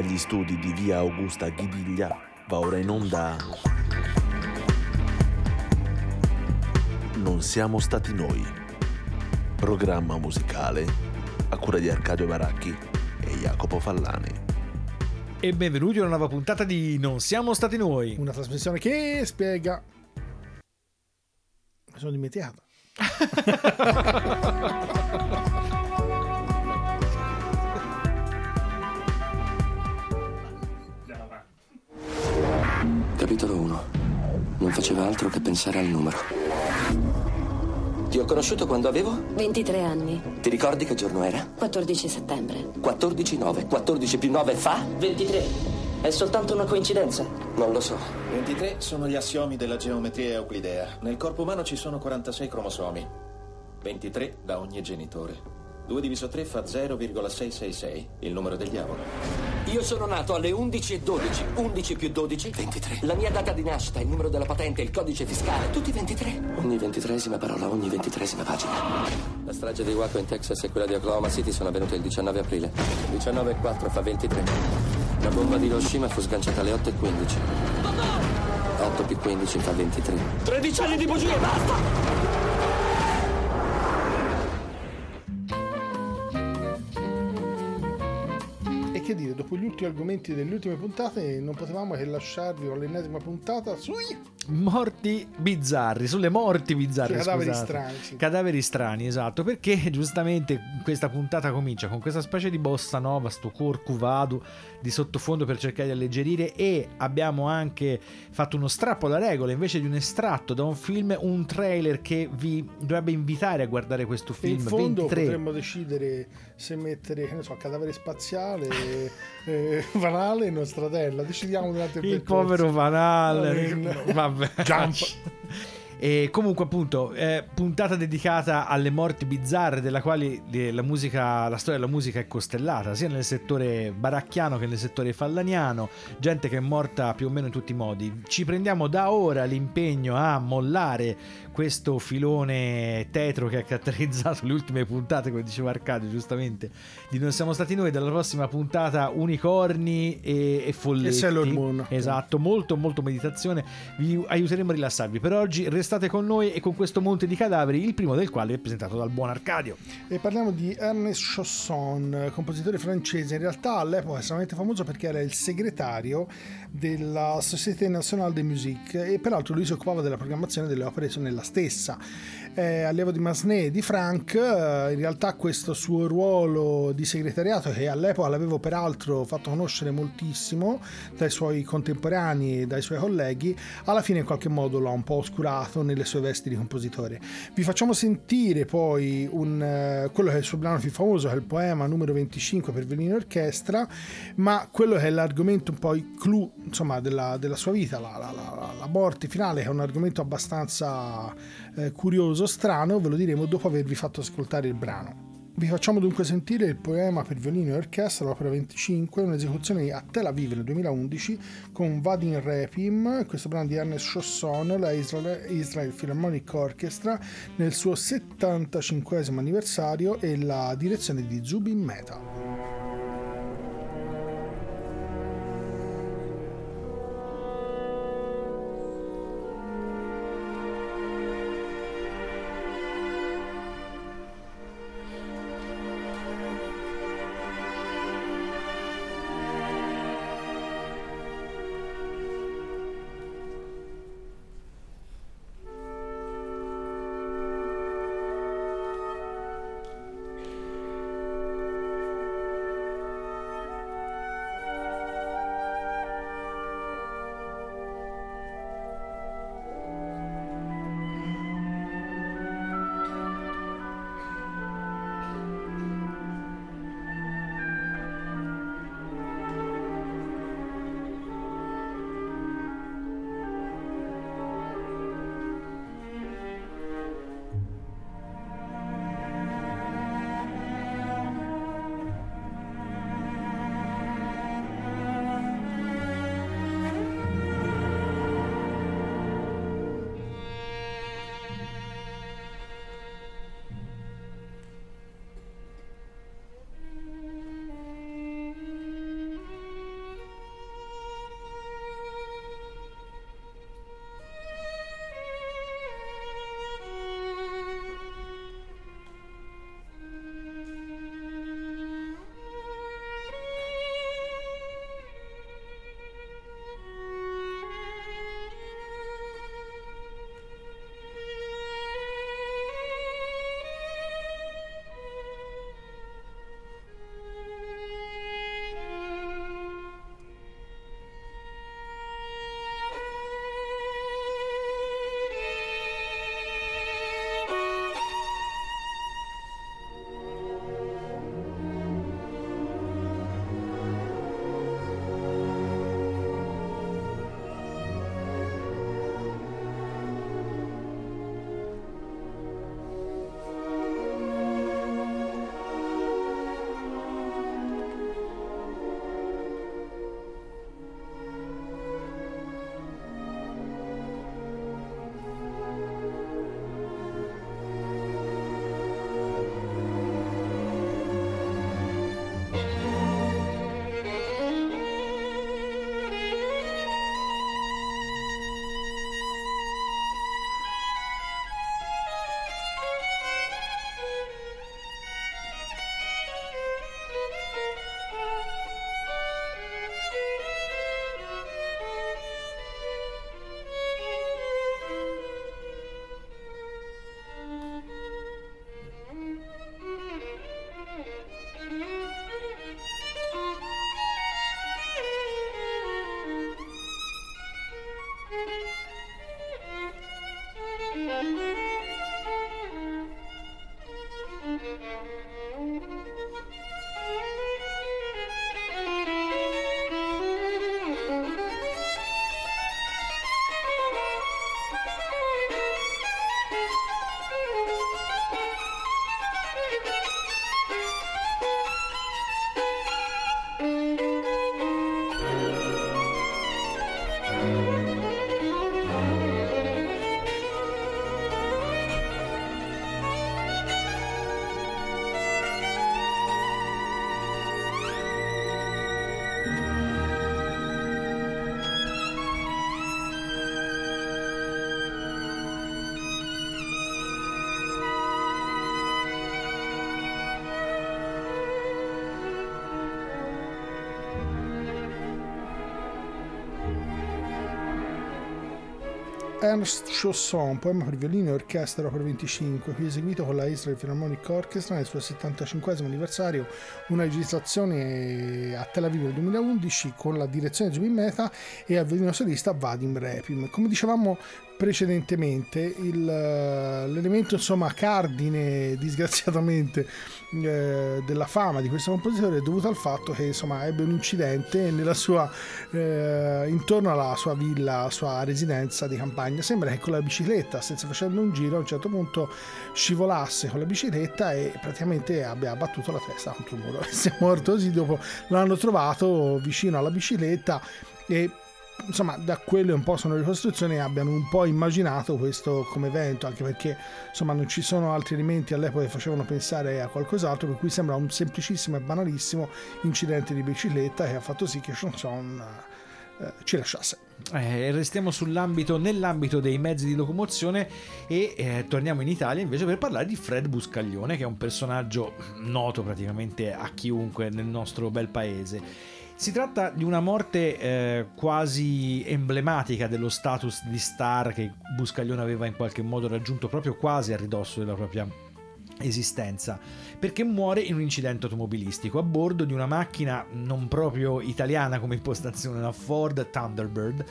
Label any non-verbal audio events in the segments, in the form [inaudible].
Dagli studi di via Augusta Ghibiglia va ora in onda. Non siamo stati noi. Programma musicale a cura di Arcadio Baracchi e Jacopo Fallani. E benvenuti a una nuova puntata di Non siamo stati noi. Una trasmissione che spiega. Mi sono dimenticato. [laughs] pensare al numero. Ti ho conosciuto quando avevo? 23 anni, Ti ricordi che giorno era? 14 settembre. 14-9. 14 più 9 fa? 23. È soltanto una coincidenza. Non lo so. 23 sono gli assiomi della geometria euclidea. Nel corpo umano ci sono 46 cromosomi. 23 da ogni genitore. 2 diviso 3 fa 0,666, il numero del diavolo. Io sono nato alle 11.12. 11 più 12? 23. La mia data di nascita, il numero della patente, il codice fiscale, tutti 23. Ogni ventitresima parola, ogni ventitresima pagina. La strage di Waco in Texas e quella di Oklahoma City sono avvenute il 19 aprile. 19 e 4 fa 23. La bomba di Hiroshima fu sganciata alle 8 e 15. 8 più 15 fa 23. 13 anni di bugie, basta! E che dire, dopo gli ultimi argomenti delle ultime puntate, non potevamo che lasciarvi con l'ennesima puntata sui Morti bizzarri, sulle morti bizzarre. Sui cadaveri strani, sì. Cadaveri strani, esatto. Perché [laughs] giustamente questa puntata comincia con questa specie di bossa nova, sto corcuvado di sottofondo per cercare di alleggerire. E abbiamo anche fatto uno strappo alla regola invece di un estratto da un film, un trailer che vi dovrebbe invitare a guardare questo E film. in fondo 23. potremmo decidere se mettere, che ne so, cadavere spaziale, [laughs] eh, Vanale e Nostradella. Decidiamo durante il Il percorso. povero Vanale. Eh, [laughs] Vabbè. Jump. [laughs] E comunque, appunto, eh, puntata dedicata alle morti bizzarre, della quale eh, la musica, la storia della musica è costellata, sia nel settore baracchiano che nel settore fallaniano, gente che è morta più o meno in tutti i modi. Ci prendiamo da ora l'impegno a mollare questo filone tetro che ha caratterizzato le ultime puntate, come diceva Arcadio giustamente, di Non siamo stati noi, dalla prossima puntata unicorni e, e folletti. E Sailor Moon. Esatto, molto molto meditazione, vi aiuteremo a rilassarvi. Per oggi restate con noi e con questo monte di cadaveri, il primo del quale è presentato dal buon Arcadio. E parliamo di Ernest Chausson, compositore francese, in realtà all'epoca estremamente famoso perché era il segretario della Société Nationale de Musique e peraltro lui si occupava della programmazione delle opere nella stessa. Eh, allievo di Massenet e di Franck, eh, in realtà questo suo ruolo di segretariato, che all'epoca l'avevo peraltro fatto conoscere moltissimo dai suoi contemporanei e dai suoi colleghi, alla fine in qualche modo l'ha un po' oscurato nelle sue vesti di compositore. Vi facciamo sentire poi un, eh, quello che è il suo brano più famoso, che è il poema numero 25 per violino orchestra, ma quello che è l'argomento un po' il clou insomma, della, della sua vita, la, la- la- la morte finale, che è un argomento abbastanza eh, curioso, strano, ve lo diremo dopo avervi fatto ascoltare il brano. Vi facciamo dunque sentire il poema per violino e orchestra, l'opera 25, un'esecuzione a Tel Aviv nel 2011 con Vadim Repim, questo brano di Ernest Chausson, la Israel, Israel Philharmonic Orchestra nel suo 75 anniversario e la direzione di Zubin Mehta. Ernst Chausson, poema per violino e orchestra opera 25, qui eseguito con la Israel Philharmonic Orchestra nel suo 75 anniversario, una registrazione a Tel Aviv nel 2011 con la direzione di Jimmy Meta e al violino solista Vadim Repim. Come dicevamo precedentemente, il, l'elemento insomma cardine disgraziatamente eh, della fama di questo compositore è dovuto al fatto che insomma ebbe un incidente sua, eh, intorno alla sua villa, sua residenza di campagna. Sembra che con la bicicletta, stesse facendo un giro, a un certo punto scivolasse con la bicicletta e praticamente abbia battuto la testa contro il muro. [laughs] Si è morto così, dopo l'hanno trovato vicino alla bicicletta e insomma da quelle un po' sono ricostruzioni abbiano un po' immaginato questo come evento anche perché insomma non ci sono altri elementi all'epoca che facevano pensare a qualcos'altro per cui sembra un semplicissimo e banalissimo incidente di bicicletta che ha fatto sì che Chanson eh, ci lasciasse. Eh, restiamo nell'ambito dei mezzi di locomozione e eh, torniamo in Italia invece per parlare di Fred Buscaglione che è un personaggio noto praticamente a chiunque nel nostro bel paese si tratta di una morte eh, quasi emblematica dello status di star che Buscaglione aveva in qualche modo raggiunto proprio quasi a ridosso della propria esistenza, perché muore in un incidente automobilistico a bordo di una macchina non proprio italiana come impostazione, una Ford Thunderbird.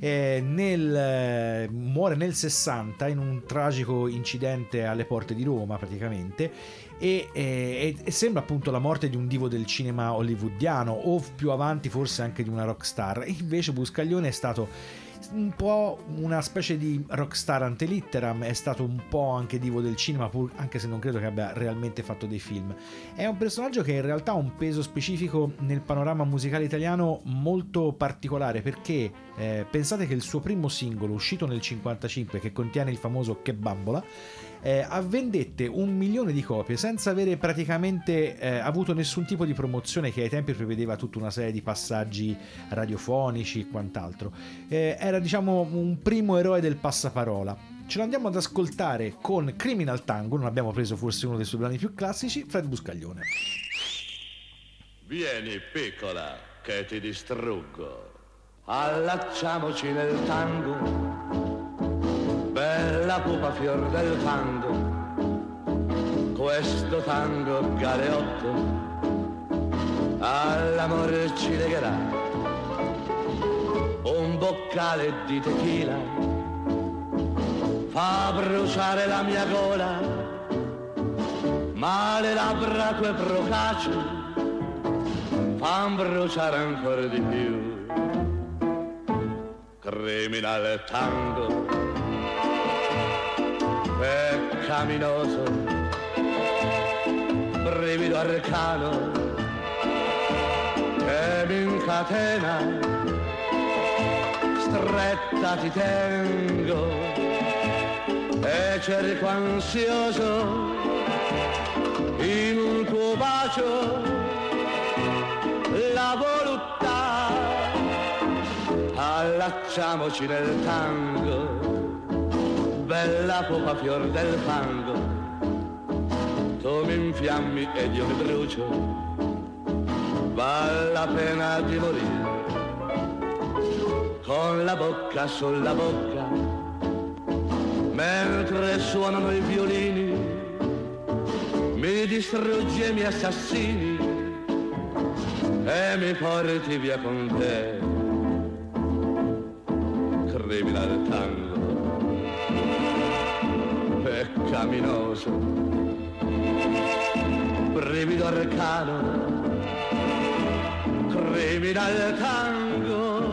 Eh, nel, eh, muore nel 60 in un tragico incidente alle porte di Roma praticamente e, e, e, sembra appunto la morte di un divo del cinema hollywoodiano o più avanti forse anche di una rockstar. Invece Buscaglione è stato un po' una specie di rockstar ante litteram, è stato un po' anche divo del cinema, pur, anche se non credo che abbia realmente fatto dei film. È un personaggio che in realtà ha un peso specifico nel panorama musicale italiano molto particolare perché eh, pensate che il suo primo singolo uscito nel 1955 che contiene il famoso Che bambola eh, vendette un milione di copie senza avere praticamente eh, avuto nessun tipo di promozione che ai tempi prevedeva tutta una serie di passaggi radiofonici e quant'altro. Eh, era diciamo un primo eroe del passaparola. Ce lo andiamo ad ascoltare con Criminal Tango, non abbiamo preso forse uno dei suoi brani più classici, Fred Buscaglione. Vieni piccola, che ti distruggo. Allacciamoci nel tango bella pupa fior del tango, questo tango galeotto all'amore ci legherà. Un boccale di tequila fa bruciare la mia gola ma le labbra tue procaci fan bruciare ancora di più. Criminale tango peccaminoso, brivido arcano che mi incatena, stretta ti tengo e cerco ansioso in un tuo bacio la voluttà, allacciamoci nel tango bella popa fior del fango, tu mi infiammi ed io mi brucio, vale la pena di morire, con la bocca sulla bocca, mentre suonano i violini, mi distruggi e mi assassini e mi porti via con te, criminale tango peccaminoso, brivido arcano, criminal tango.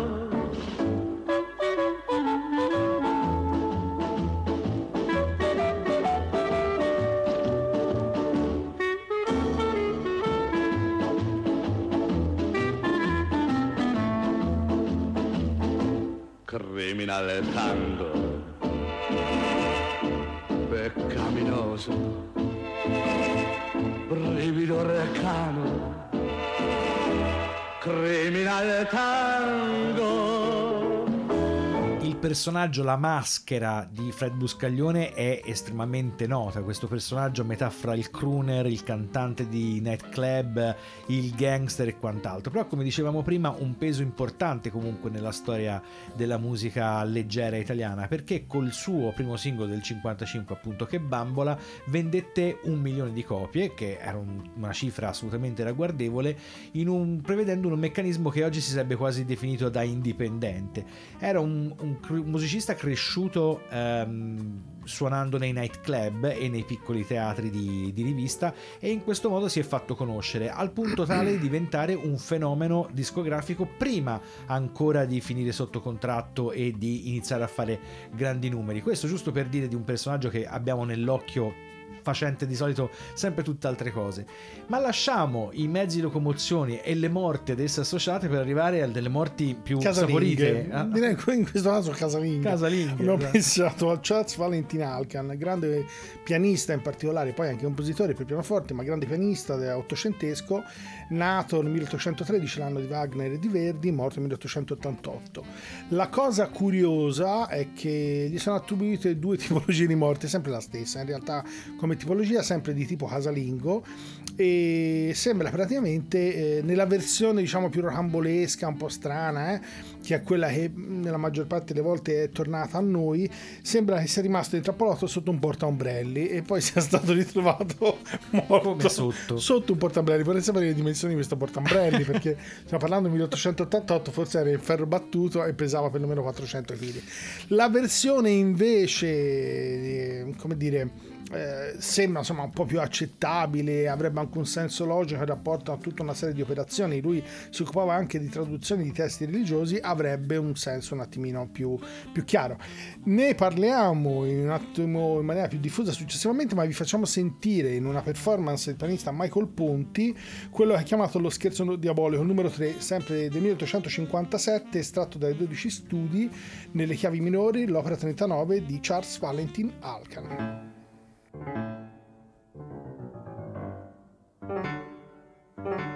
Criminal tango, peccaminoso, brivido arcano, criminal tango. Personaggio, la maschera di Fred Buscaglione è estremamente nota. Questo personaggio metà fra il crooner, il cantante di nightclub, il gangster e quant'altro. Però, come dicevamo prima, un peso importante comunque nella storia della musica leggera italiana, perché col suo primo singolo del 55, appunto, che bambola, vendette un milione di copie, che era un- una cifra assolutamente ragguardevole, un- prevedendo un meccanismo che oggi si sarebbe quasi definito da indipendente. Era un, un musicista cresciuto ehm, suonando nei nightclub e nei piccoli teatri di, di rivista e in questo modo si è fatto conoscere al punto tale di diventare un fenomeno discografico prima ancora di finire sotto contratto e di iniziare a fare grandi numeri. Questo giusto per dire di un personaggio che abbiamo nell'occhio facente di solito sempre tutt'altre cose. Ma lasciamo i mezzi di locomozione e le morti ad esse associate per arrivare a delle morti più Casalinghe, saporite. Ah, direi che in questo caso casalinghe. Casalinghe, Abbiamo esatto. pensato al Charles Valentin Alcan, grande pianista in particolare, poi anche compositore per pianoforte, ma grande pianista ottocentesco, nato nel 1813, l'anno di Wagner e di Verdi, morto nel 1888. La cosa curiosa è che gli sono attribuite due [laughs] tipologie di morte, sempre la stessa, in realtà come tipologia sempre di tipo casalingo e sembra praticamente eh, nella versione diciamo più rocambolesca, un po' strana, eh, che è quella che nella maggior parte delle volte è tornata a noi, sembra che sia rimasto intrappolato sotto un portaombrelli e poi [laughs] sia stato ritrovato morto Come sotto? sotto un portaombrelli. Vorrei sapere le dimensioni di questo portaombrelli perché [laughs] stiamo parlando del 1888, forse era in ferro battuto e pesava per almeno 400 kg. La versione invece, eh, come dire, eh, sembra insomma un po' più accettabile, avrebbe anche un senso logico in rapporto a tutta una serie di operazioni. Lui si occupava anche di traduzioni di testi religiosi, avrebbe un senso un attimino più, più chiaro. Ne parliamo in attimo in maniera più diffusa successivamente, ma vi facciamo sentire in una performance del pianista Michael Ponti quello che è chiamato lo scherzo diabolico numero 3, sempre del 1857, estratto dai 12 studi nelle chiavi minori, l'opera 39 di Charles Valentin Alcan. thank you.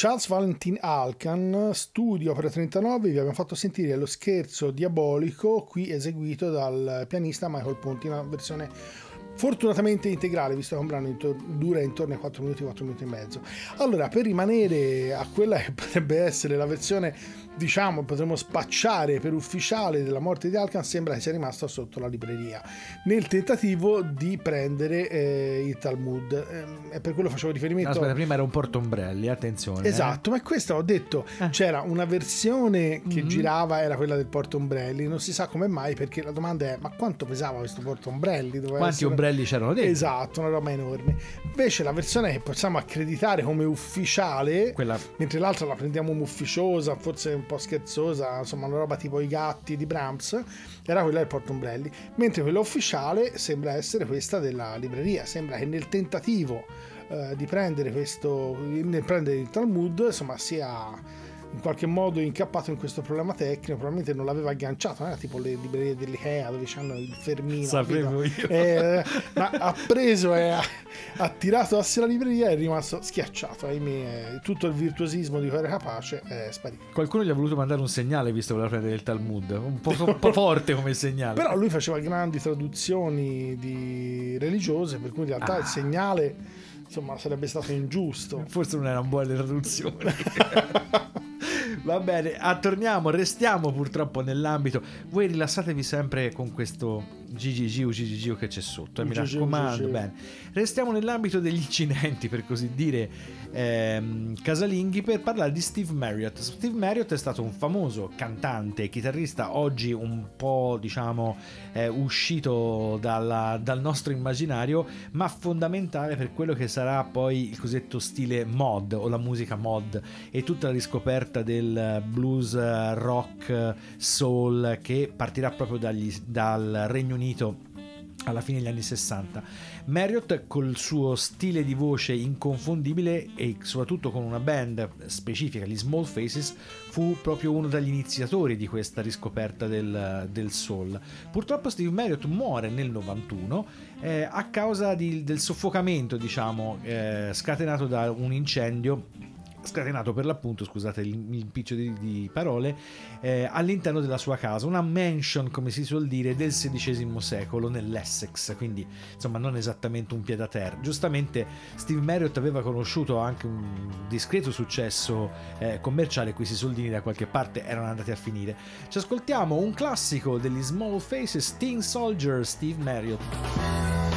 Charles Valentin Alcan, studio opera 39, vi abbiamo fatto sentire lo scherzo diabolico qui eseguito dal pianista Michael Ponti, una versione fortunatamente integrale, visto che un brano intor- dura intorno ai 4 minuti, 4 minuti e mezzo. Allora, per rimanere a quella che potrebbe essere la versione diciamo, potremmo spacciare per ufficiale della morte di Alcan, sembra che sia rimasto sotto la libreria, nel tentativo di prendere eh, il Talmud. Eh, e per quello facevo riferimento... No, aspetta, prima era un portombrelli, attenzione. eh. Esatto, ma questa ho detto, Eh. c'era una versione che Mhm. girava, era quella del portombrelli, non si sa come mai perché la domanda è ma quanto pesava questo portombrelli? Doveva Quanti essere- ombrelli c'erano dentro? Esatto, una roba enorme. Invece la versione che possiamo accreditare come ufficiale, Quella mentre l'altra la prendiamo come ufficiosa, forse un po' scherzosa, insomma una roba tipo i gatti di Brahms, era quella del portombrelli, mentre quella ufficiale sembra essere questa della libreria, sembra che nel tentativo eh, di prendere questo, nel prendere il Talmud, insomma sia in qualche modo incappato in questo problema tecnico, probabilmente non l'aveva agganciato, non era tipo le librerie dell'Ikea dove c'hanno il fermino. Sapevo io. Eh, ma ha preso e ha, ha tirato a sé la libreria e è rimasto schiacciato. Ahimè, eh, tutto il virtuosismo di cui era capace è sparito. Qualcuno gli ha voluto mandare un segnale visto che voleva prendere il Talmud, un po', un po' [laughs] forte come segnale. Però lui faceva grandi traduzioni di religiose, per cui in realtà Ah. il segnale insomma sarebbe stato ingiusto. Forse non erano buone le traduzioni. [laughs] Va bene, ah, torniamo, restiamo purtroppo nell'ambito. Voi rilassatevi sempre con questo GGG o GGG che c'è sotto, eh, mi raccomando. Bene. Restiamo nell'ambito degli incidenti, per così dire, ehm, casalinghi, per parlare di Steve Marriott. Steve Marriott è stato un famoso cantante chitarrista, oggi un po', diciamo, eh, uscito dalla- dal nostro immaginario, ma fondamentale per quello che sarà poi il cosiddetto stile mod o la musica mod e tutta la riscoperta del blues rock soul che partirà proprio dagli- dal Regno Unito alla fine degli anni 60. Marriott col suo stile di voce inconfondibile e soprattutto con una band specifica, gli Small Faces, fu proprio uno dagli iniziatori di questa riscoperta del, del soul. Purtroppo Steve Marriott muore nel 91 eh, a causa di- del soffocamento, diciamo, eh, scatenato da un incendio scatenato per l'appunto, scusate l'impiccio di, di parole, eh, all'interno della sua casa, una mansion, come si suol dire, del XVI secolo nell'Essex, quindi insomma non esattamente un pied a terra. Giustamente Steve Marriott aveva conosciuto anche un discreto successo eh, commerciale, questi soldini da qualche parte erano andati a finire. Ci ascoltiamo un classico degli Small Faces, Teen Soldier, Steve Marriott.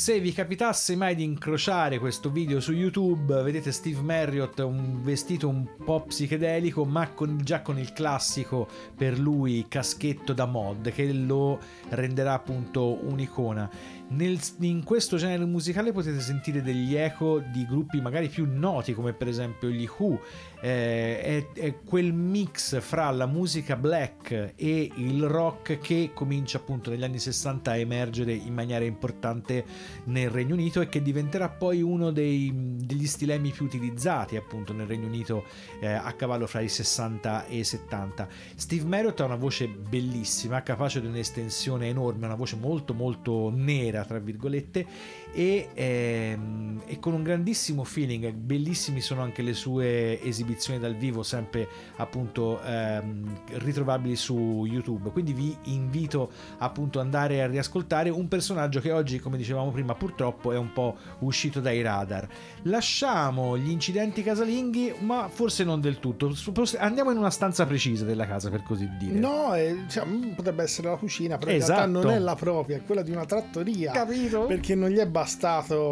Se vi capitasse mai di incrociare questo video su YouTube, vedete Steve Marriott un vestito un po' psichedelico, ma con- già con il classico per lui caschetto da mod che lo renderà appunto un'icona. Nel- in questo genere musicale potete sentire degli eco di gruppi magari più noti come per esempio gli Who. Eh, è, è quel mix fra la musica black e il rock che comincia appunto negli anni 60 a emergere in maniera importante nel Regno Unito e che diventerà poi uno dei, degli stilemi più utilizzati appunto nel Regno Unito eh, a cavallo fra i 60 e i 70 Steve Marriott ha una voce bellissima capace di un'estensione enorme una voce molto molto nera tra virgolette e, ehm, e con un grandissimo feeling bellissimi sono anche le sue esibizioni dal vivo sempre appunto ehm, ritrovabili su youtube quindi vi invito appunto ad andare a riascoltare un personaggio che oggi come dicevamo prima purtroppo è un po' uscito dai radar lasciamo gli incidenti casalinghi ma forse non del tutto andiamo in una stanza precisa della casa per così dire No, eh, diciamo, potrebbe essere la cucina, però in Esatto. realtà non è la propria, è quella di una trattoria. Capito? Perché non gli è bastato,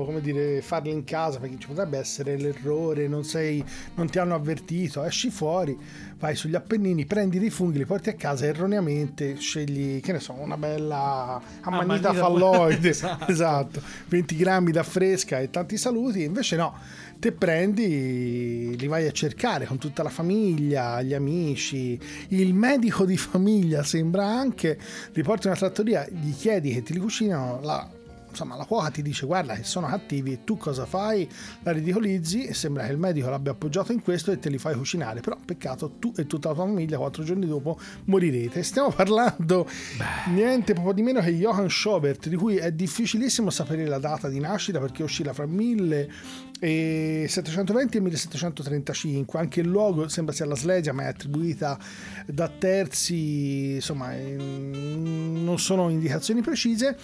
come dire, farla in casa, perché ci potrebbe essere l'errore, non sei, non ti hanno avvertito, esci fuori, vai sugli Appennini, prendi dei funghi, li porti a casa erroneamente scegli, che ne so, una bella ammannita Ammannita- falloide, [laughs] Esatto. esatto, 20 grammi da fresca e tanti saluti, invece no, te prendi, li vai a cercare con tutta la famiglia, gli amici, il medico di famiglia sembra anche, li porti in una trattoria, gli chiedi che ti li cucinano, la, insomma la cuoca ti dice guarda che sono cattivi e tu cosa fai? La ridicolizzi e sembra che il medico l'abbia appoggiato in questo e te li fai cucinare, però peccato tu e tutta la tua famiglia quattro giorni dopo morirete. Stiamo parlando niente poco di meno che Johann Schobert, di cui è difficilissimo sapere la data di nascita perché oscilla fra 1720 e 1735, anche il luogo sembra sia la Slesia ma è attribuita da terzi, insomma non sono indicazioni precise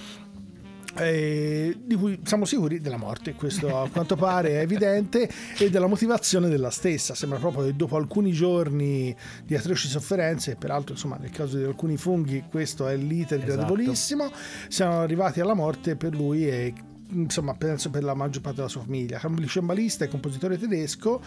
eh, di cui siamo sicuri della morte, questo a quanto pare è evidente, e della motivazione della stessa. Sembra proprio che dopo alcuni giorni di atroci sofferenze, peraltro insomma nel caso di alcuni funghi questo è l'iter Esatto. gradevolissimo, siamo arrivati alla morte per lui e insomma penso per la maggior parte della sua famiglia. Cembalista e compositore tedesco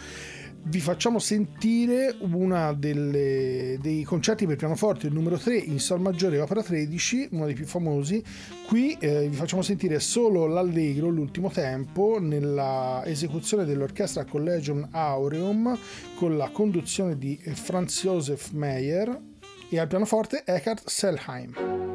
vi facciamo sentire uno dei concerti per pianoforte, il numero 3 in Sol maggiore opera 13, uno dei più famosi. Qui eh, vi facciamo sentire solo l'allegro, l'ultimo tempo, nella esecuzione dell'orchestra Collegium Aureum con la conduzione di Franz Josef Meyer e al pianoforte Eckhard Selheim.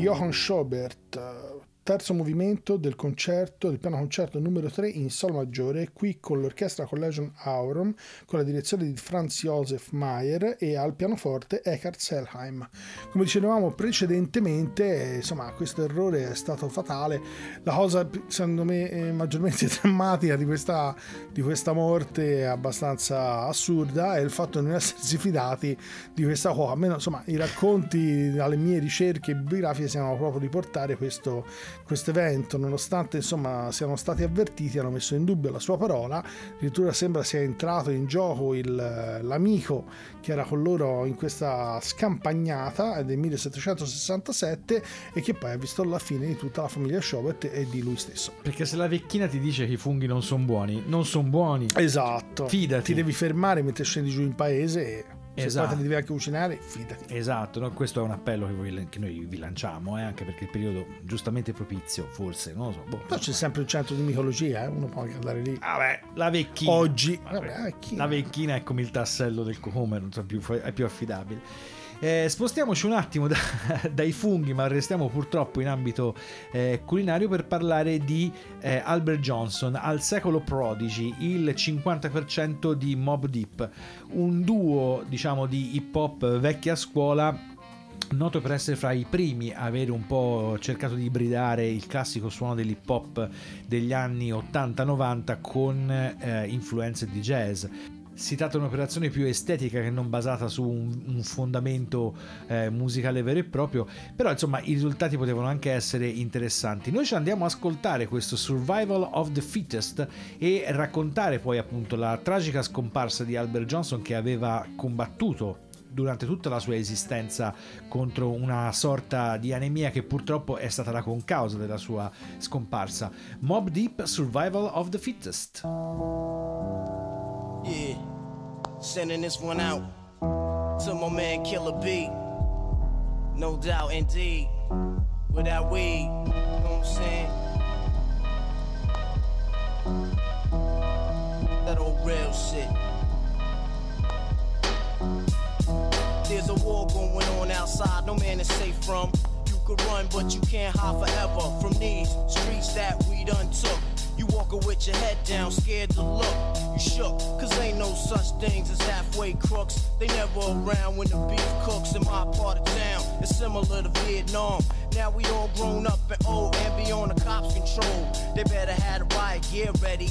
Johann Schobert, eh, terzo movimento del concerto, del piano concerto numero 3 in sol maggiore, qui con l'orchestra Collegium Aurum, con la direzione di Franz Josef Mayer e al pianoforte Eckhard Selheim. Come dicevamo precedentemente, eh, insomma, questo errore è stato fatale. La cosa, secondo me, eh, maggiormente [laughs] drammatica di questa, di questa morte abbastanza assurda è il fatto di non essersi fidati di questa cosa. Almeno, insomma, i racconti dalle mie ricerche biografiche sembrano proprio riportare questo questo evento, nonostante insomma siano stati avvertiti, hanno messo in dubbio la sua parola, addirittura sembra sia entrato in gioco il, l'amico che era con loro in questa scampagnata del 1767 e che poi ha visto la fine di tutta la famiglia Schobert e di lui stesso. Perché se la vecchina ti dice che i funghi non sono buoni, non sono buoni. Esatto. Fidati. Ti devi fermare mentre scendi giù in paese e se Esatto. poi te li devi anche cucinare, fidati. Esatto, no? questo è un appello che, voi- che noi vi lanciamo, eh, anche perché il periodo giustamente propizio, forse, non lo so. boh. Però c'è sempre il centro di micologia, eh? uno può anche andare lì. Vabbè, la vecchina. Oggi, vabbè, la vecchina. La vecchina è come il tassello del cocomero, non so, più, è più affidabile. Eh, spostiamoci un attimo da- [laughs] dai funghi, ma restiamo purtroppo in ambito eh, culinario per parlare di eh, Albert Johnson, al secolo Prodigy, il 50% di Mob Deep, un duo diciamo di hip hop vecchia scuola noto per essere fra i primi a avere un po' cercato di ibridare il classico suono dell'hip hop degli anni 80-90 con eh, influenze di jazz. Si tratta di un'operazione più estetica che non basata su un, un fondamento eh, musicale vero e proprio, però insomma i risultati potevano anche essere interessanti. Noi ci andiamo a ascoltare questo Survival of the Fittest e raccontare poi appunto la tragica scomparsa di Albert Johnson che aveva combattuto durante tutta la sua esistenza contro una sorta di anemia che purtroppo è stata la concausa della sua scomparsa. Mob Deep Survival of the Fittest. Yeah, sending this one out to my man Killer B. No doubt, indeed. Without weed, you know what I'm saying? That old real shit. There's a war going on outside, no man is safe from. Could run, but you can't hide forever from these streets that we done took. You walking with your head down, scared to look. You shook, cause ain't no such things as halfway crooks. They never around when the beef cooks in my part of town. It's similar to Vietnam. Now we all grown up and old and beyond the cops' control. They better have the riot gear ready.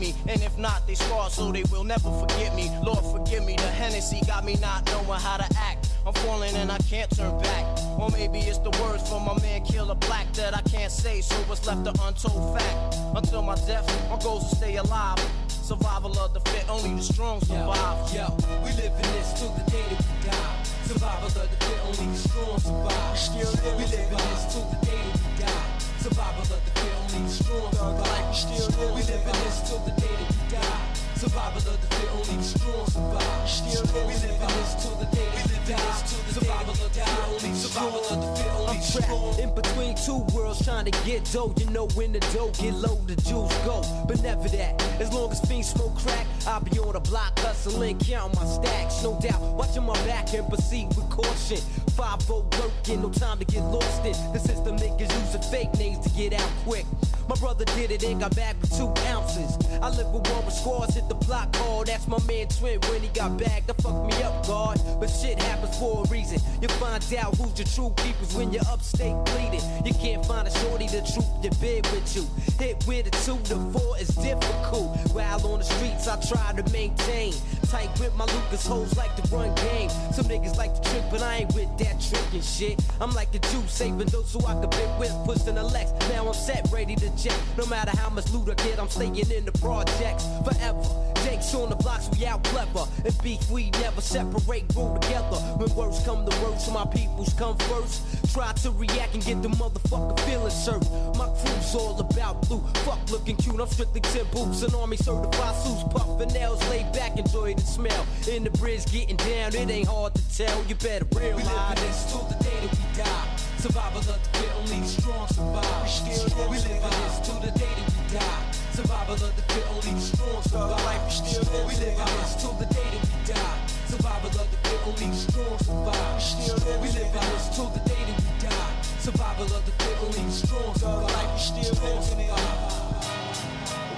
And if not, they scar so they will never forget me. Lord, forgive me, the Hennessy got me not knowing how to act. I'm falling and I can't turn back. Or maybe it's the words from my man Killer Black that I can't say, so it's left an untold fact. Until my death, my goals to stay alive. Survival of the fit, only the strong survive. Yo, we live in this till the day that we die. Survival of the fit, only the strong survive. Still we live in this till the day that we die. Survival of the fit, only the strong survive. Still we live in this till the day that we die. Survival of the fit, only the strong survive. Still we live in this till the day that we die. Survival of the fit, only survival of the fit, only I'm strong. trapped in between two worlds trying to get dough. You know when the dough get low, the juice go. But never that. As long as fiends smoke crack, I'll be on the block hustling, counting my stacks. No doubt, watching my back and proceed with caution. 5 working, no time to get lost in. The system niggas using fake names to get out quick. My brother did it and got back with two ounces. I live with one with squads hit the block hard. That's my man Twin when he got back. That fucked me up, God. But shit happens for a reason. You find out who's your true keepers when you're upstate bleeding. You can't find a shorty to troop your bed with you. Hit with a two to four is difficult. While on the streets, I try to maintain. Tight with my Lucas hoes like to run game. Some niggas like to trick, but I ain't with that tricking shit. I'm like a Jew, saving those who I could bit with, pushing the Lex. Now I'm set, ready to jet. No matter how much loot I get, I'm staying in the projects forever. Jakes on the blocks, we out clever. And beef, we never separate, grow together. When words come to words, my peoples come first. Try to react and get the motherfucker feeling served. My crew's all about blue. Fuck looking cute, I'm strictly 10 boots and army certified suits. Puffin' nails, laid back, enjoy the smell. In the bridge, getting down, it ain't hard to tell. You better realize. We live this till the day that we die. Survival of the fit, only the strong survive. We still live, we live this till the day that we die. Survival of the fit, only the strong survive. Life we still live, we live this till the day that we die. Survival of the fit, only the strong survive. We still live, we live this till the day that we die. Survival of the fit, only the strong survive. Life we still live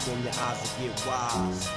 Open your eyes and get wise.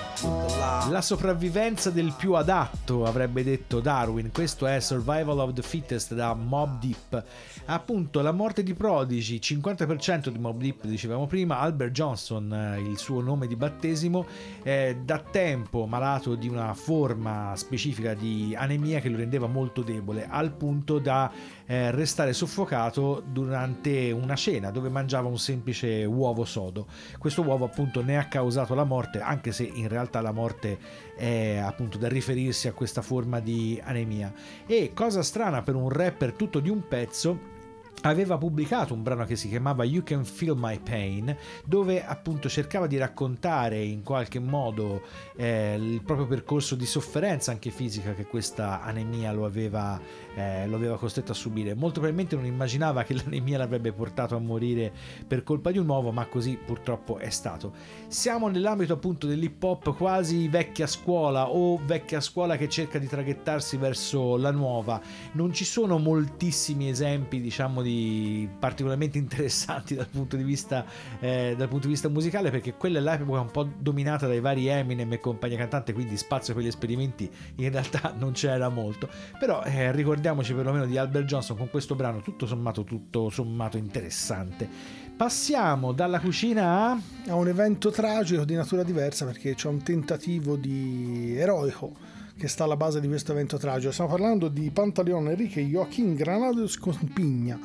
La sopravvivenza del più adatto, avrebbe detto Darwin. Questo è Survival of the Fittest da Mob Deep. Appunto, la morte di Prodigy, 50% di Mob Deep, dicevamo prima. Albert Johnson, eh, il suo nome di battesimo, è da tempo malato di una forma specifica di anemia che lo rendeva molto debole, al punto da eh, restare soffocato durante una cena dove mangiava un semplice uovo sodo. Questo uovo, appunto, ne ha causato la morte, anche se in realtà la morte è appunto da riferirsi a questa forma di anemia. E cosa strana per un rapper tutto di un pezzo, aveva pubblicato un brano che si chiamava You Can Feel My Pain, dove appunto cercava di raccontare in qualche modo eh, il proprio percorso di sofferenza anche fisica che questa anemia lo aveva, eh, lo aveva costretto a subire. Molto probabilmente non immaginava che [laughs] l'anemia l'avrebbe portato a morire per colpa di un uovo, ma così purtroppo è stato. Siamo nell'ambito appunto dell'hip hop quasi vecchia scuola o vecchia scuola che cerca di traghettarsi verso la nuova. Non ci sono moltissimi esempi, diciamo, di particolarmente [laughs] interessanti dal punto di vista, eh, dal punto di vista musicale perché quella è l'epoca un po' dominata dai vari Eminem e compagnia cantante quindi spazio per gli esperimenti in realtà non c'era molto però eh, ricordiamoci perlomeno di Albert Johnson con questo brano tutto sommato tutto sommato interessante passiamo dalla cucina a a un evento tragico di natura diversa perché c'è un tentativo di eroico che sta alla base di questo evento tragico. Stiamo parlando di Pantaleone Enrique Joaquín Granados Compigna,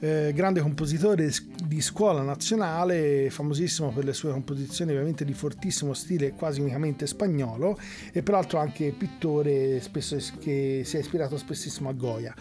eh, grande compositore di scuola nazionale, famosissimo per le sue composizioni ovviamente di fortissimo stile quasi unicamente spagnolo e peraltro anche pittore spesso che si è ispirato spessissimo a Goya.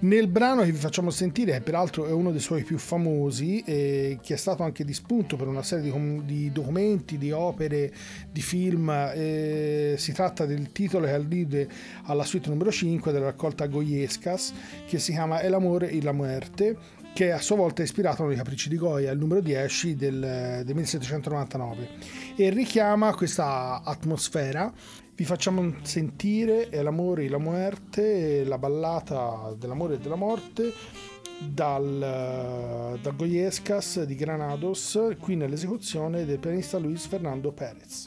Nel brano che vi facciamo sentire, che peraltro è uno dei suoi più famosi, eh, che è stato anche di spunto per una serie di, com- di documenti, di opere, di film, eh, si tratta del titolo che allude alla suite numero 5 della raccolta Goyescas, che si chiama El amore e la muerte, che a sua volta è ispirato a uno dei capricci di Goya, il numero 10 del, del 1799, e richiama questa atmosfera vi facciamo sentire l'amore e la muerte, la ballata dell'amore e della morte dal, dal Goyescas di Granados, qui nell'esecuzione del pianista Luis Fernando Perez.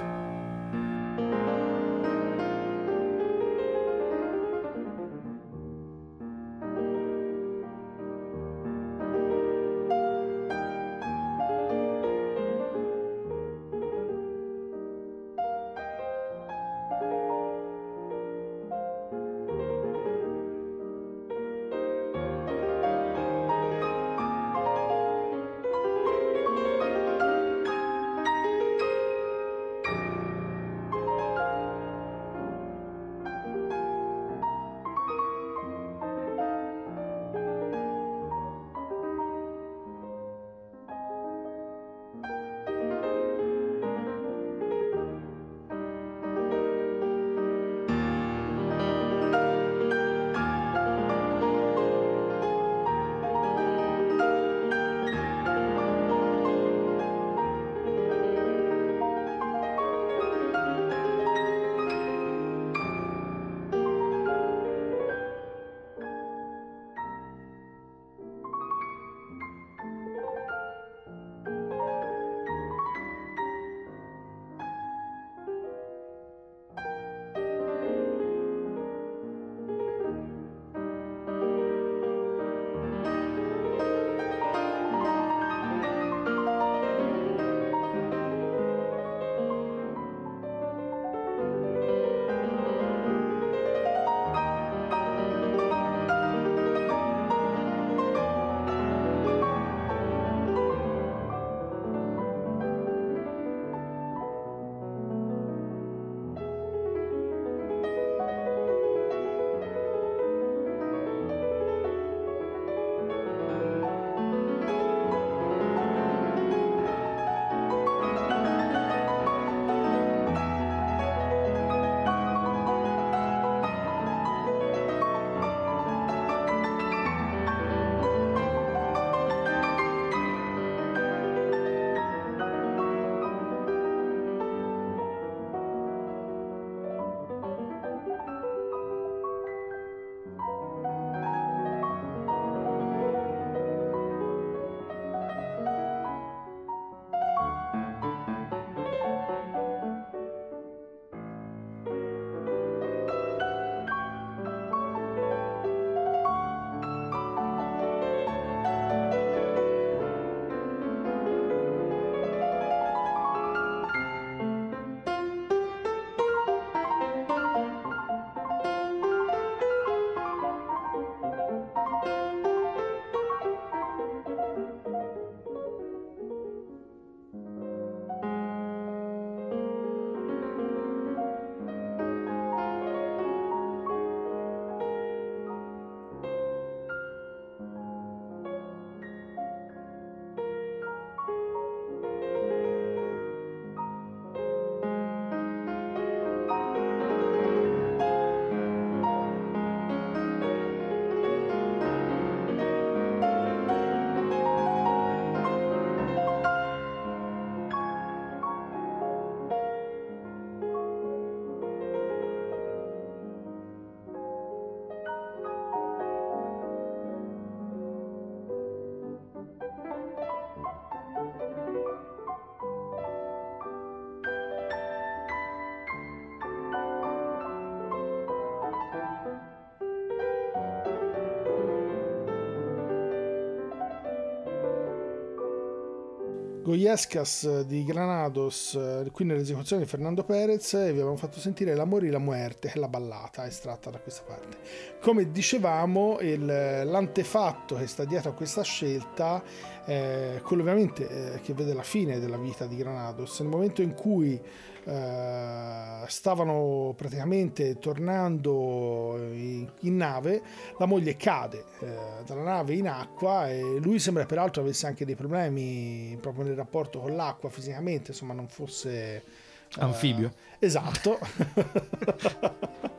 Goyescas di Granados, eh, qui nell'esecuzione di Fernando Perez, e vi abbiamo fatto sentire L'amore e la muerte, che è la ballata estratta da questa parte. Come dicevamo, il- l'antefatto che sta dietro a questa scelta è quello ovviamente eh, che vede la fine della vita di Granados. Nel momento in cui eh, stavano praticamente tornando in, nave, la moglie cade eh, dalla nave in acqua e lui sembra peraltro avesse anche dei problemi proprio nel rapporto con l'acqua fisicamente, insomma non fosse... eh, Anfibio. esatto. [laughs]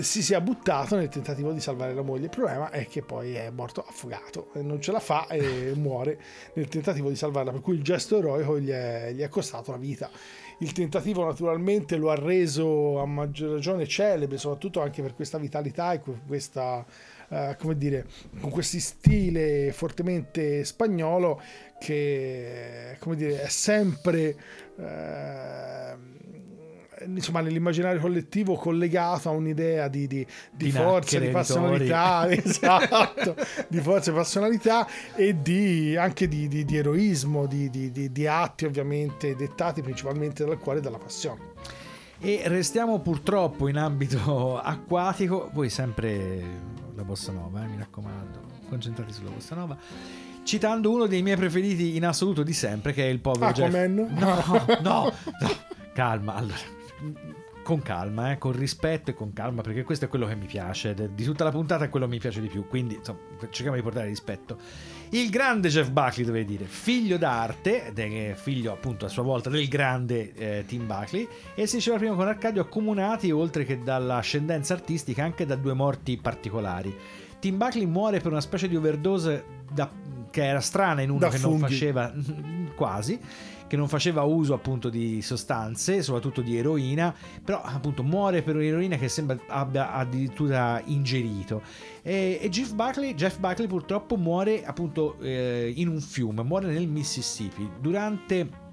si sia buttato nel tentativo di salvare la moglie. Il problema è che poi è morto affogato, e non ce la fa e [laughs] muore nel tentativo di salvarla. Per cui il gesto eroico gli è, gli è costato la vita. Il tentativo naturalmente lo ha reso a maggior ragione celebre, soprattutto anche per questa vitalità e que- questa, eh, come dire, con questo stile fortemente spagnolo che, come dire, è sempre eh, insomma nell'immaginario collettivo collegato a un'idea di, di, di Di forza, di passionalità, [laughs] [laughs] esatto, di forza e passionalità e di, anche di, eroismo, di, di- di- di atti ovviamente dettati principalmente dal cuore e dalla passione. E restiamo purtroppo in ambito [laughs] acquatico, voi sempre la bossa nova, eh, mi raccomando, concentrati sulla bossa nova. Citando uno dei miei preferiti in assoluto di sempre, che è il povero Jeff. Aquaman? No, no, no, calma, allora. Con calma, eh, con rispetto e con calma, perché questo è quello che mi piace. Di tutta la puntata è quello che mi piace di più. Quindi, insomma, cerchiamo di portare rispetto. Il grande Jeff Buckley, dovevi dire, figlio d'arte, ed è figlio appunto a sua volta del grande eh, Tim Buckley, e si diceva prima con Arcadio, accomunati oltre che dall'ascendenza artistica anche da due morti particolari. Tim Buckley muore per una specie di overdose da- che era strana in uno Da che non funghi. faceva [laughs] quasi che non faceva uso appunto di sostanze, soprattutto di eroina, però appunto muore per un'eroina che sembra abbia addirittura ingerito. E, e Jeff, Buckley, Jeff Buckley purtroppo muore appunto eh, in un fiume, muore nel Mississippi durante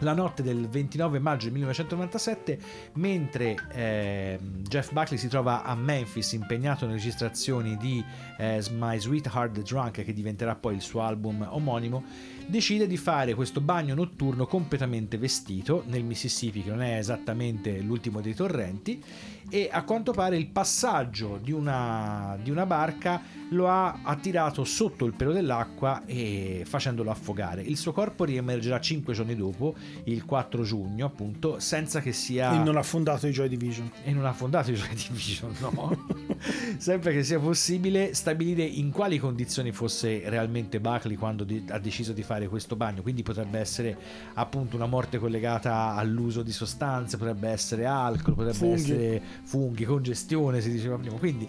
la notte del 29 maggio 1997, mentre ehm, Jeff Buckley si trova a Memphis impegnato nelle registrazioni di eh, My Sweetheart the Drunk, che diventerà poi il suo album omonimo, decide di fare questo bagno notturno completamente vestito nel Mississippi, che non è esattamente l'ultimo dei torrenti, e a quanto pare il passaggio di una, di una barca lo ha attirato sotto il pelo dell'acqua e facendolo affogare. Il suo corpo riemergerà 5 giorni dopo, il 4 giugno, appunto, senza che sia E non ha fondato i Joy Division. e non ha fondato i Joy Division, no. [laughs] Sempre che sia possibile stabilire in quali condizioni fosse realmente Buckley quando ha deciso di fare questo bagno. Quindi potrebbe essere appunto una morte collegata all'uso di sostanze, potrebbe essere alcol, potrebbe Funghi. essere funghi, congestione, si diceva prima. Quindi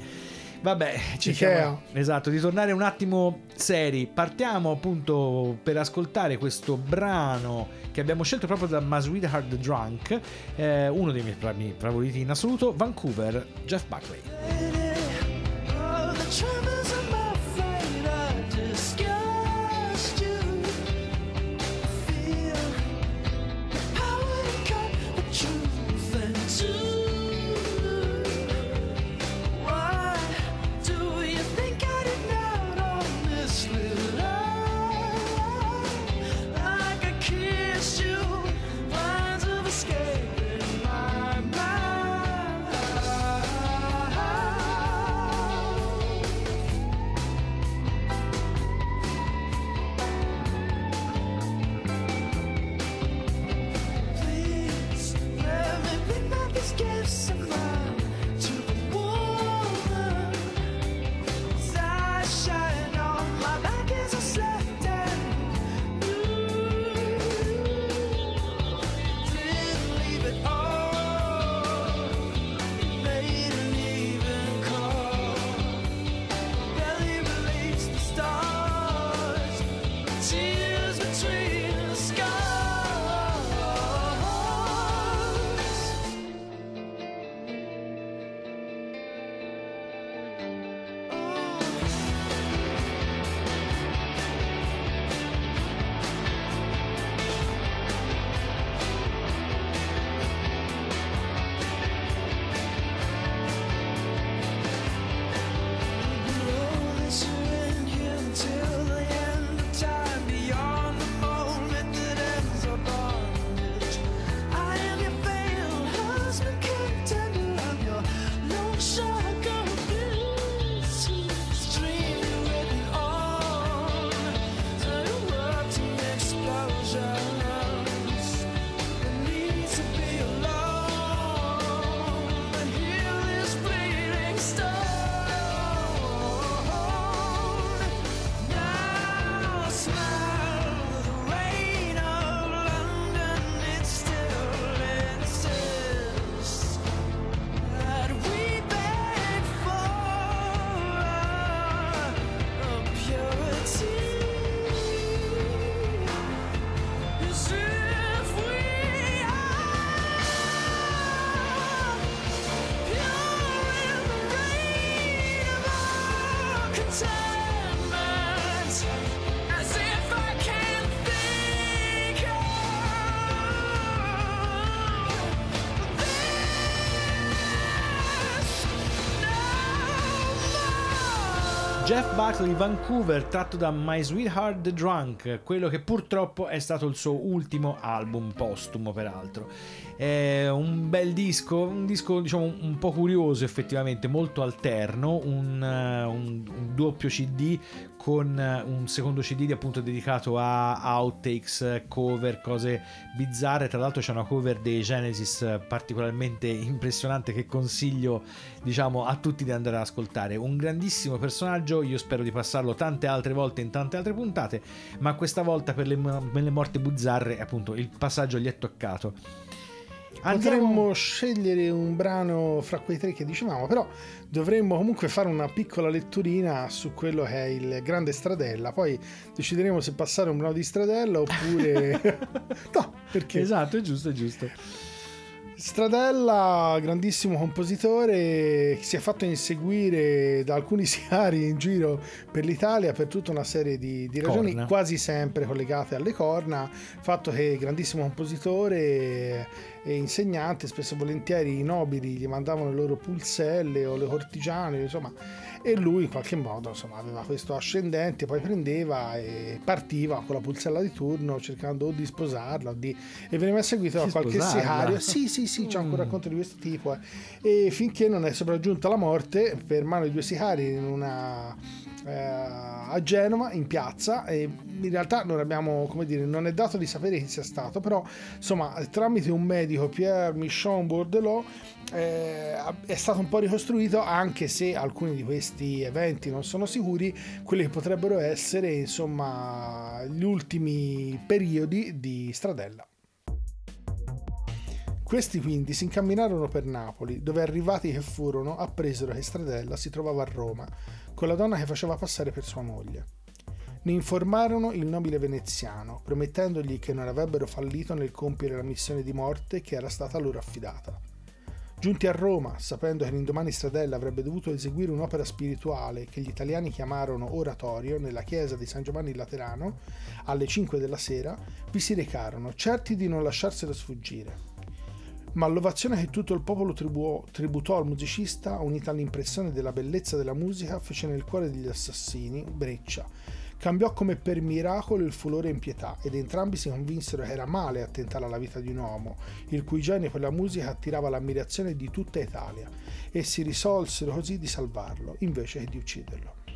Vabbè, Ikea. cerchiamo esatto, di tornare un attimo seri. Partiamo appunto per ascoltare questo brano che abbiamo scelto proprio da Sweetheart the Drunk, eh, uno dei miei favoriti in assoluto, Vancouver, Jeff Buckley. Jeff Buckley Vancouver tratto da My Sweetheart the Drunk, quello che purtroppo è stato il suo ultimo album postumo peraltro. È un bel disco, un disco diciamo un po' curioso effettivamente, molto alterno, un, eh, un- un doppio CD con eh, un secondo CD appunto dedicato a outtakes, cover, cose bizzarre. Tra l'altro c'è una cover dei Genesis particolarmente impressionante che consiglio diciamo a tutti di andare ad ascoltare. Un grandissimo personaggio, io spero di passarlo tante altre volte in tante altre puntate, ma questa volta per le, per le morte bizzarre appunto il passaggio gli è toccato. Potremmo scegliere un brano fra quei tre che dicevamo, però dovremmo comunque fare una piccola letturina su quello che è il grande Stradella. Poi decideremo se passare un brano di Stradella oppure. [laughs] [laughs] no, perché? Esatto, è giusto, è giusto. Stradella, grandissimo compositore, si è fatto inseguire da alcuni [laughs] siari in giro per l'Italia per tutta una serie di, di ragioni, Corna. quasi sempre collegate alle corna. Fatto che grandissimo compositore e insegnante, spesso e volentieri i nobili gli mandavano le loro pulselle o le cortigiane, insomma, e lui in qualche modo insomma, aveva questo ascendente, poi prendeva e partiva con la pulsella di turno cercando o di sposarla di... e veniva seguito da Di qualche sposarla? sicario. Sì, sì, sì, c'è un Mm. racconto di questo tipo. eh. E finché non è sopraggiunta la morte per mano di due sicari in una, eh, a Genova, in piazza, e in realtà non abbiamo, come dire, non è dato di sapere chi sia stato, però insomma, tramite un medico, Pierre Michon Bordelot, eh, è stato un po' ricostruito anche se alcuni di questi eventi non sono sicuri quelli che potrebbero essere insomma gli ultimi periodi di Stradella. Questi quindi si incamminarono per Napoli, dove arrivati che furono appresero che Stradella si trovava a Roma, con la donna che faceva passare per sua moglie. Ne informarono il nobile veneziano, promettendogli che non avrebbero fallito nel compiere la missione di morte che era stata loro affidata. Giunti a Roma, sapendo che l'indomani Stradella avrebbe dovuto eseguire un'opera spirituale che gli italiani chiamarono oratorio nella chiesa di San Giovanni Laterano, alle 5 della sera, vi si recarono, certi di non lasciarselo sfuggire ma l'ovazione che tutto il popolo tribuò- tributò al musicista, unita all'impressione della bellezza della musica, fece nel cuore degli assassini breccia. Cambiò come per miracolo il furore in pietà ed entrambi si convinsero che era male attentare alla vita di un uomo, il cui genio per la musica attirava l'ammirazione di tutta Italia, e si risolsero così di salvarlo, invece che di ucciderlo.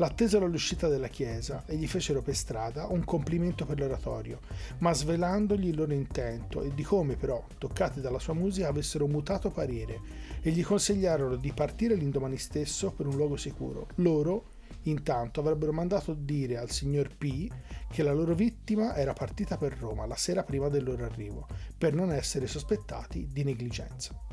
L'attesero all'uscita della chiesa e gli fecero per strada un complimento per l'oratorio, ma svelandogli il loro intento e di come però, toccati dalla sua musica, avessero mutato parere e gli consigliarono di partire l'indomani stesso per un luogo sicuro. Loro, intanto, avrebbero mandato dire al signor P che la loro vittima era partita per Roma la sera prima del loro arrivo, per non essere sospettati di negligenza.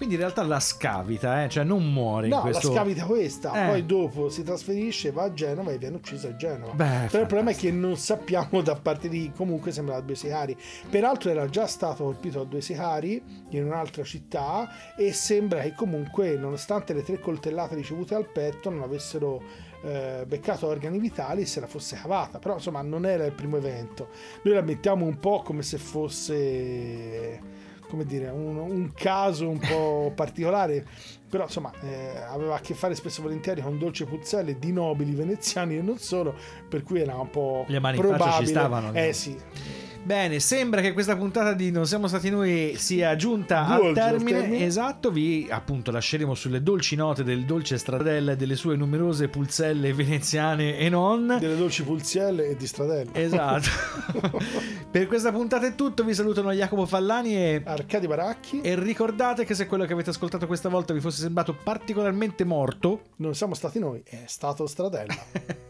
Quindi in realtà la scavita, eh? cioè non muore in No, questo... la scavita questa, Eh. poi dopo si trasferisce, va a Genova e viene uccisa a Genova. Beh, Però il problema è che non sappiamo [laughs] da parte di comunque sembra da due sicari. Peraltro era già stato colpito da due sicari in un'altra città e sembra che comunque nonostante le tre coltellate ricevute al petto non avessero eh, beccato organi vitali se la fosse cavata. Però insomma non era il primo evento. Noi la mettiamo un po' come se fosse come dire, un, un caso un po' [laughs] particolare, però insomma eh, aveva a che fare spesso e volentieri con dolce puzzelle di nobili veneziani e non solo, per cui era un po' Le mani in faccia ci probabile. stavano, Eh no? sì. Bene, sembra che questa puntata di Non siamo stati noi sia giunta al termine. termine. Esatto, vi appunto lasceremo sulle dolci note del dolce Stradella e delle sue numerose pulzelle veneziane e non. Delle dolci pulzielle e di stradelle. Esatto. [laughs] per questa puntata è tutto, vi salutano Jacopo Fallani e Arcadi Baracchi. E ricordate che se quello che avete ascoltato questa volta vi fosse sembrato particolarmente morto, Non siamo stati noi, è stato Stradella. [laughs]